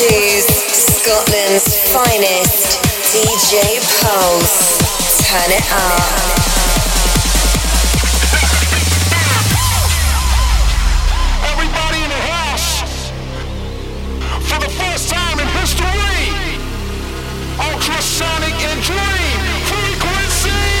Zoos, Scotland's finest, DJ Pulse. Turn it up. Everybody in the house. For the first time in history, ultrasonic and dream frequency.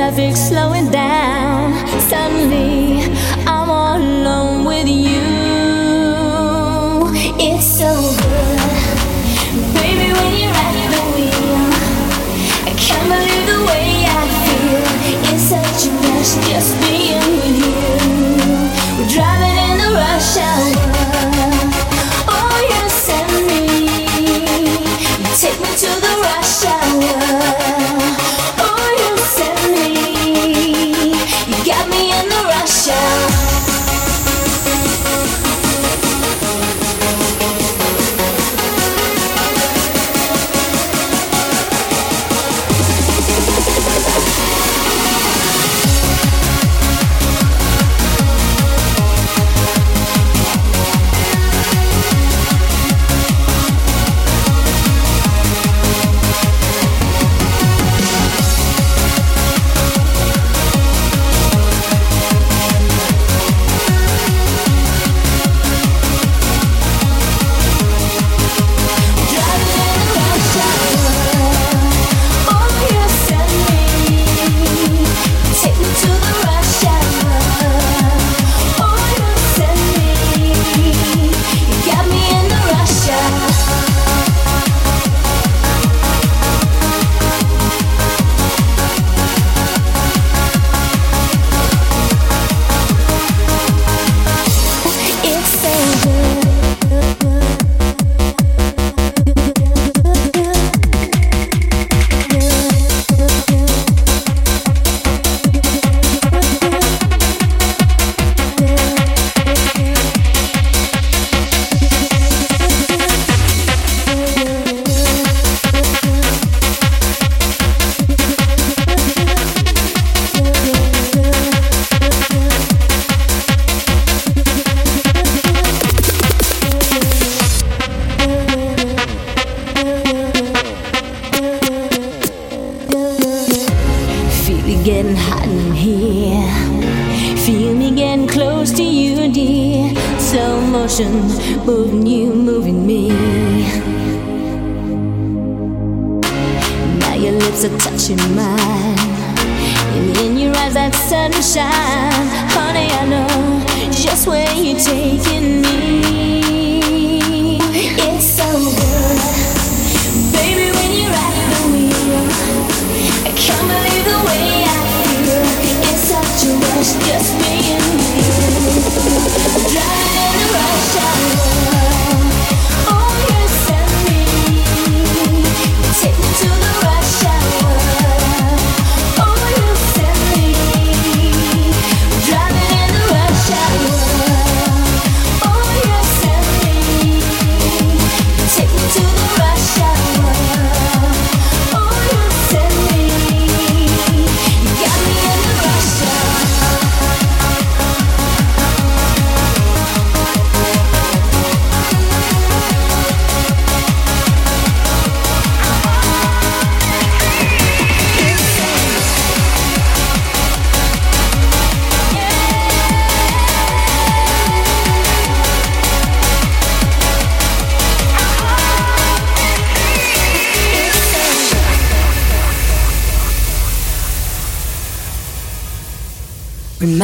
Traffic slowing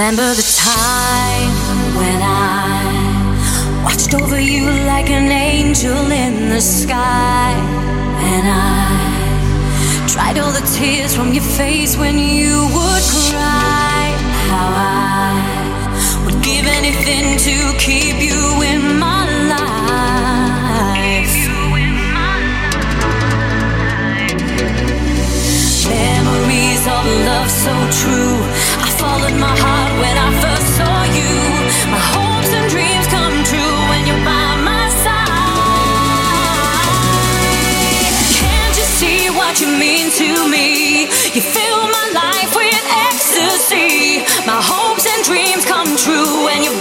remember the dreams come true when you're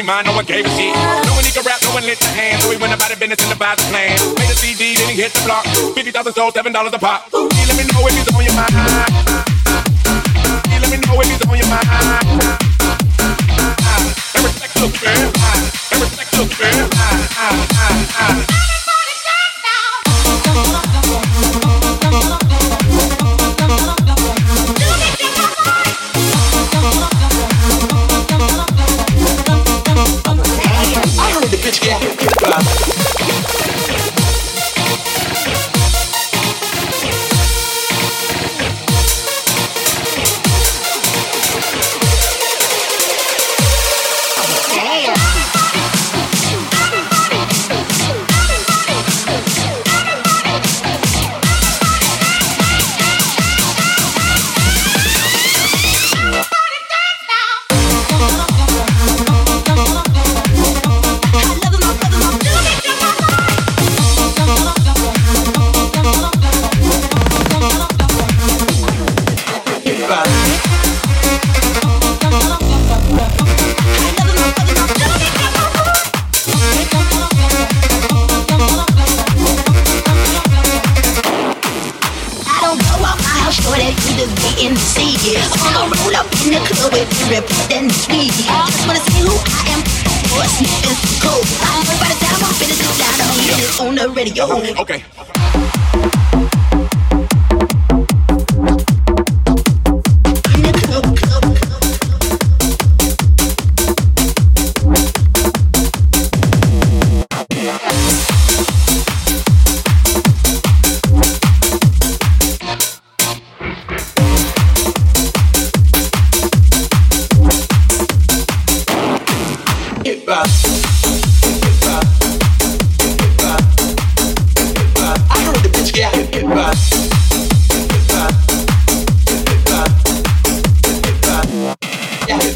any mind, no one gave a shit. No one he could rap, no one lit the hand. So he went about his business and devised a plan. Made a CD, then he hit the block. 50,000 sold, $7 a pop. He let me know if he's on your mind. Let me know if he's on your mind. Ah, and respect to the girl. Ah, and respect to the girl. Okay.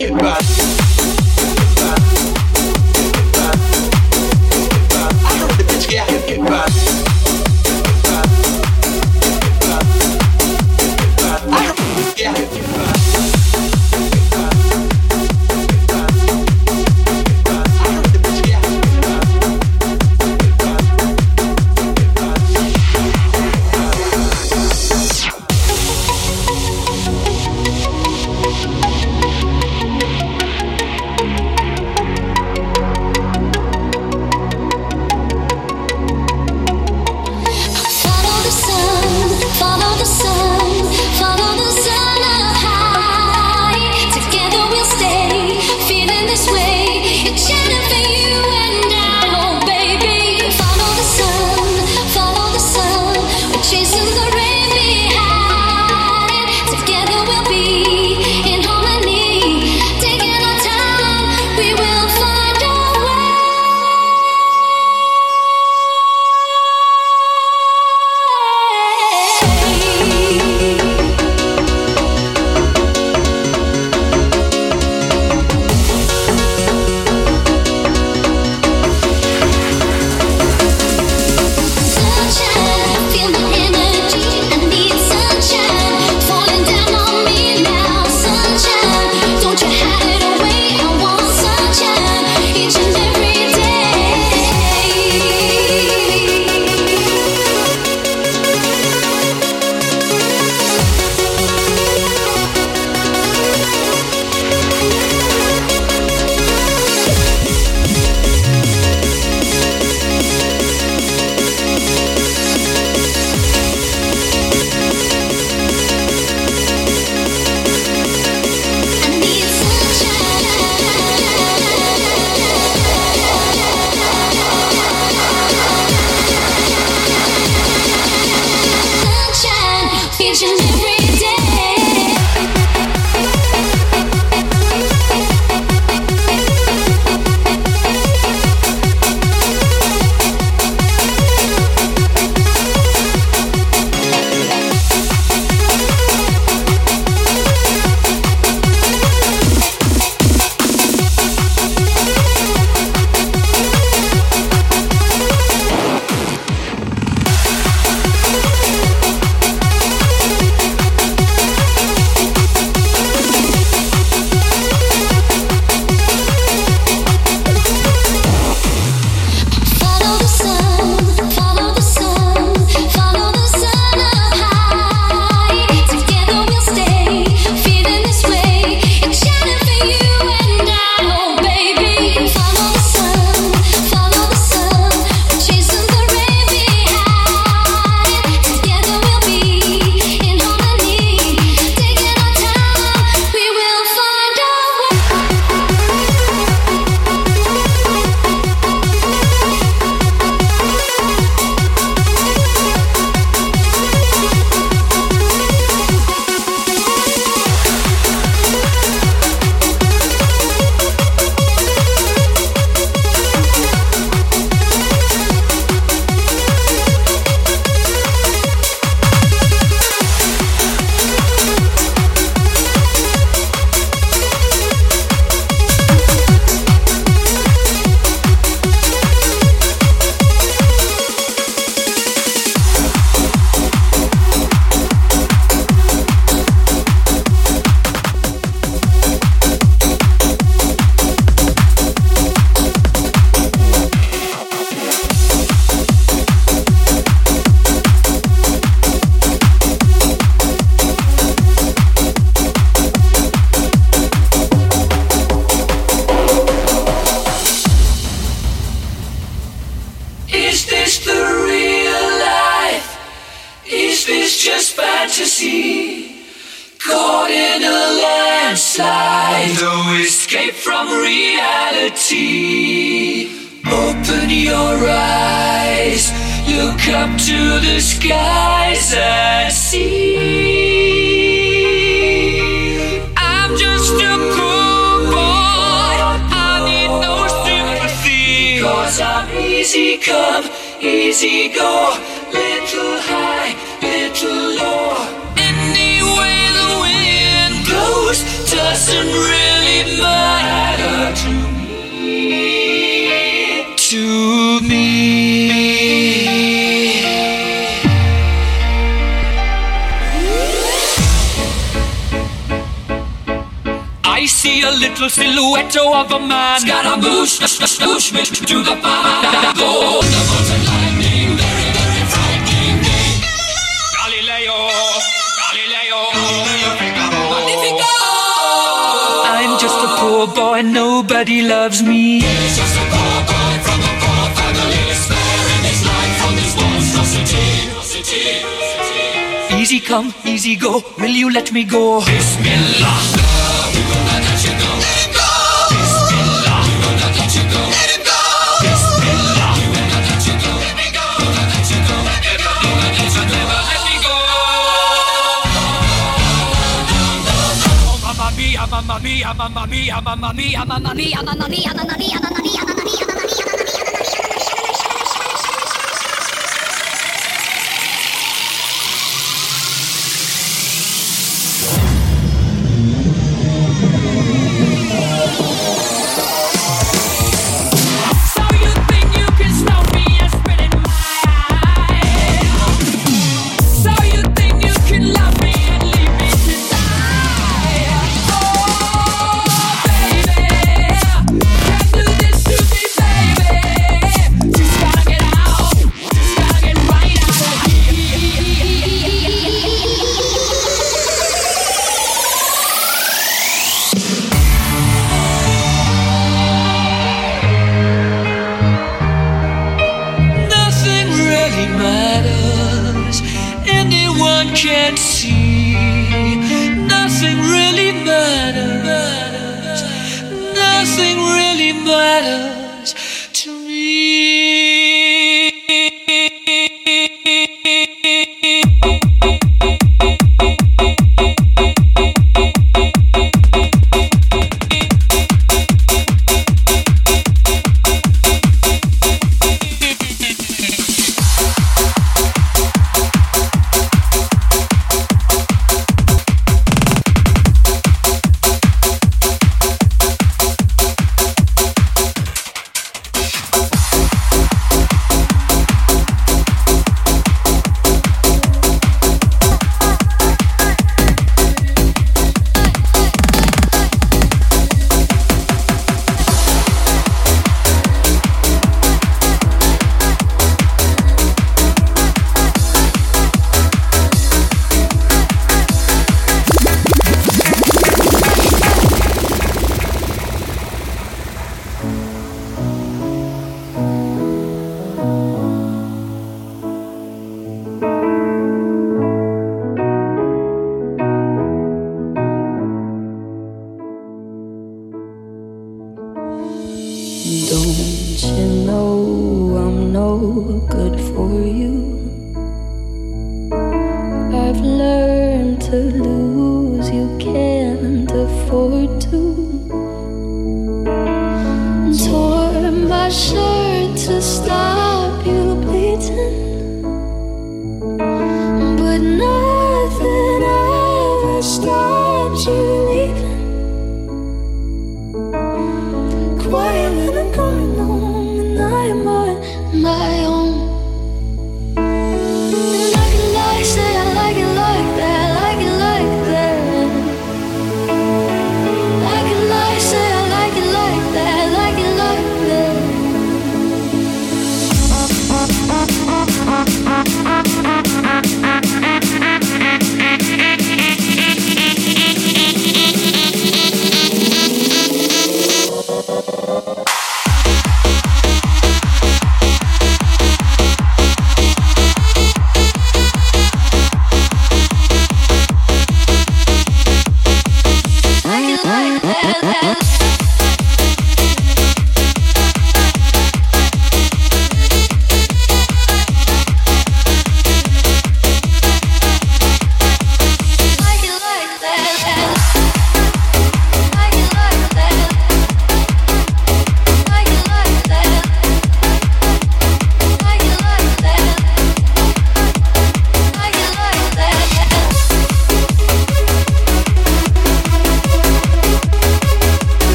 Goodbye. Little silhouette of a man. Scaramouche, me to the fire. Go, the lightning, very, very frightening me. Galileo, Galileo, Magnifico. I'm just a poor boy, nobody loves me. He's just a poor boy from a poor family, sparing his life from this monstrosity. Easy come, easy go, will you let me go? Bismillah. mía, mamma mía, mamma mía, mamma mía, mamma mía.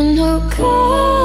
and who?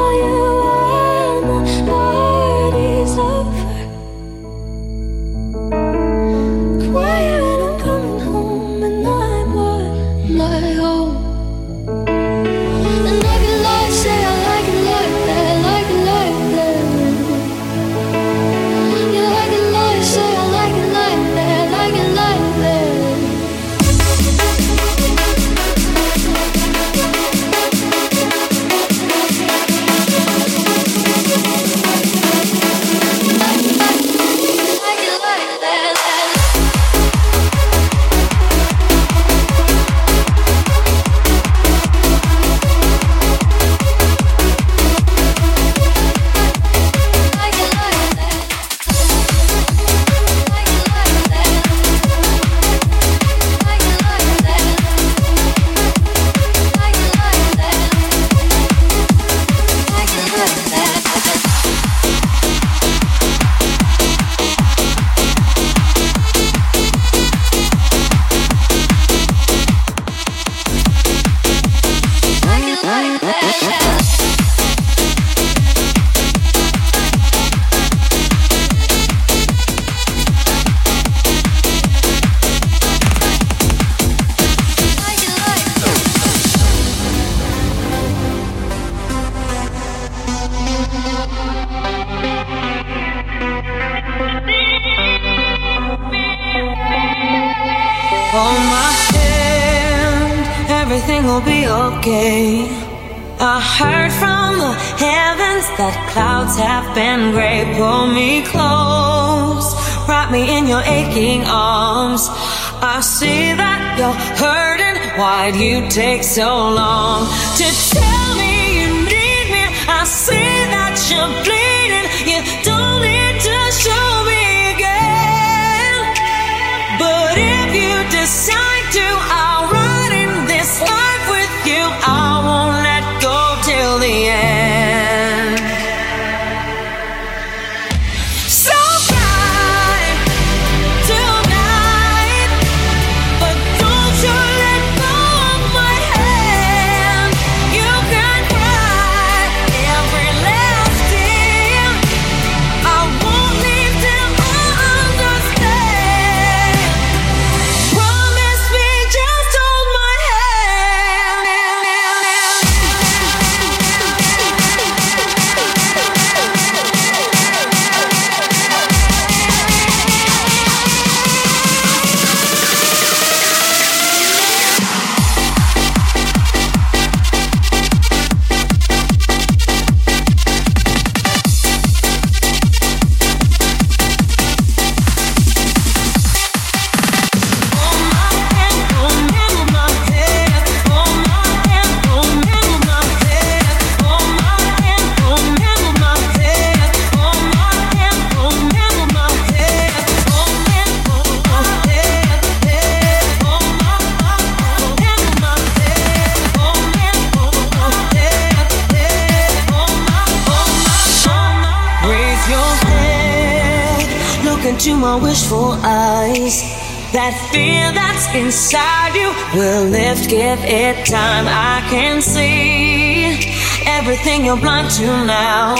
you now.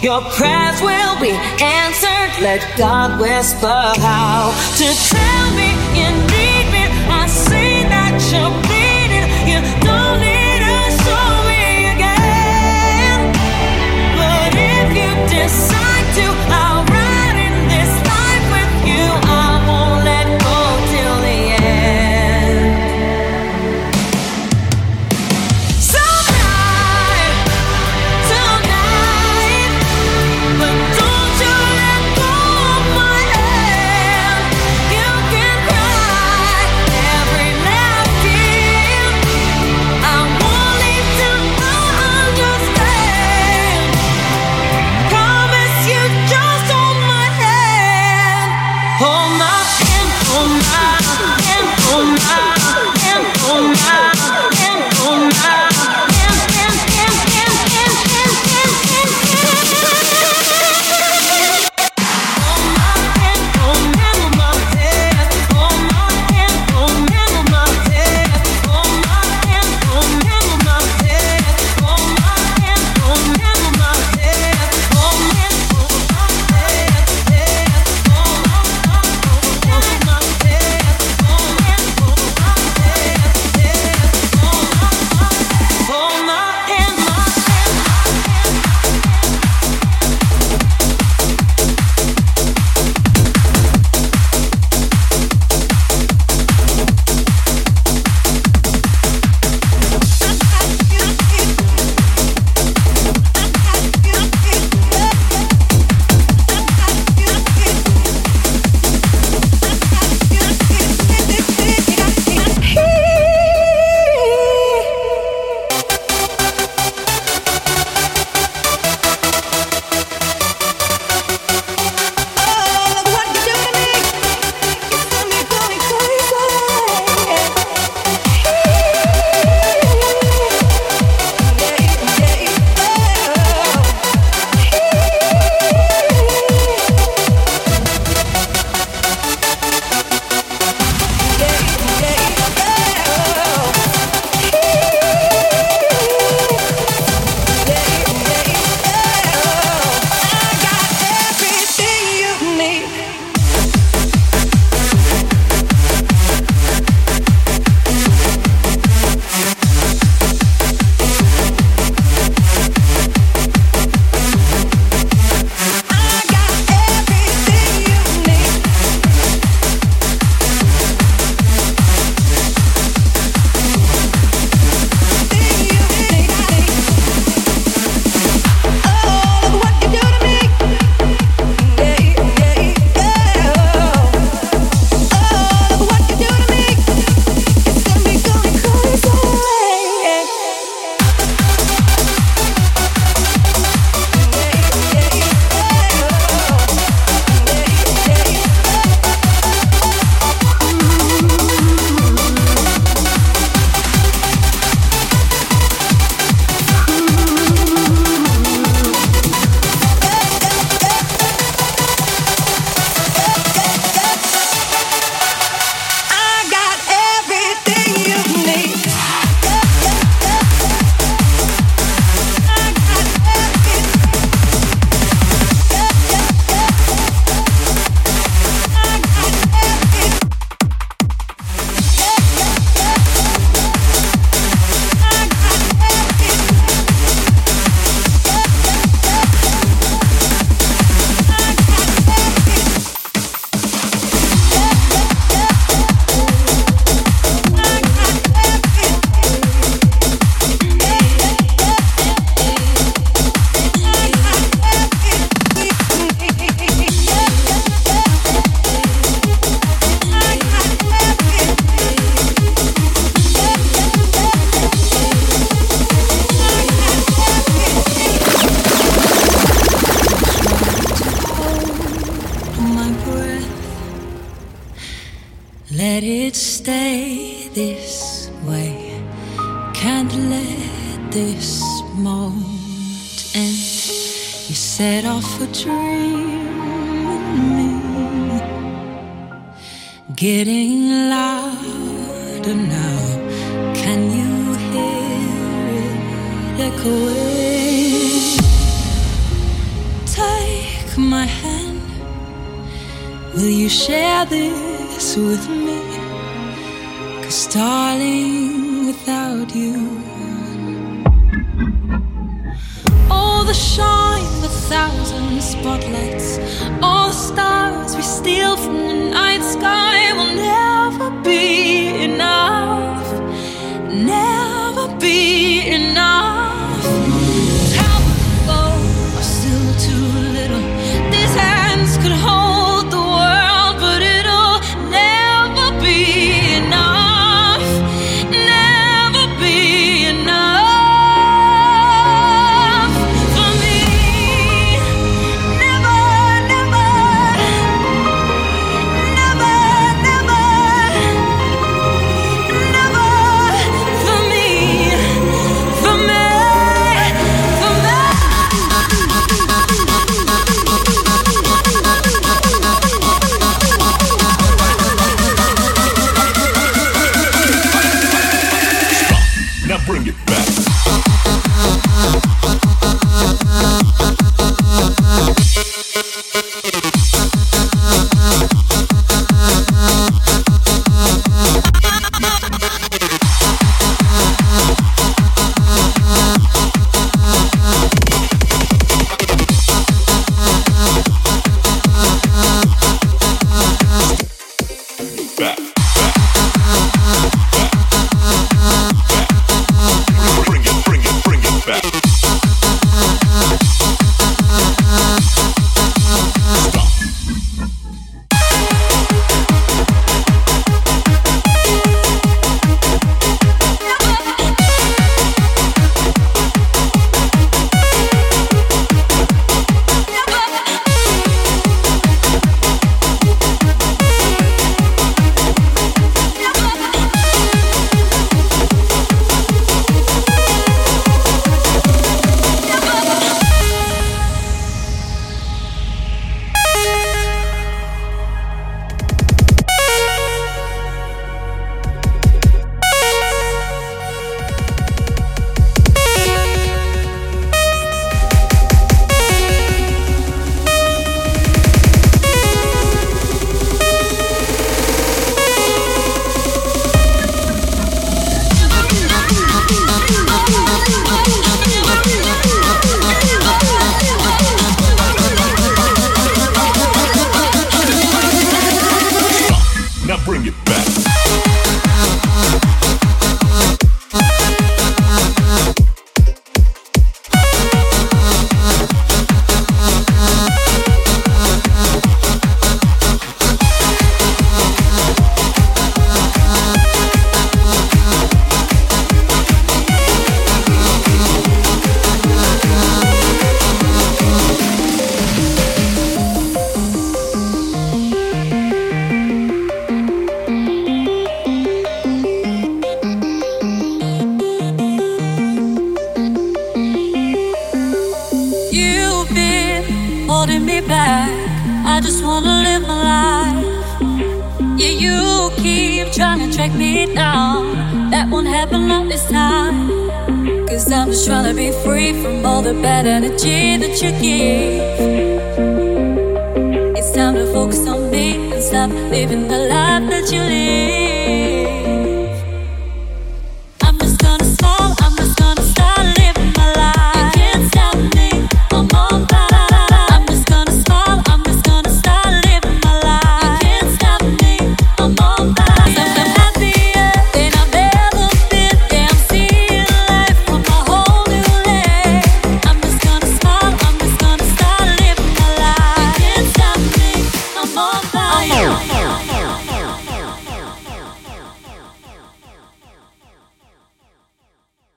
Your prayers will be answered. Let God whisper how to tell me you need me. I see that you're.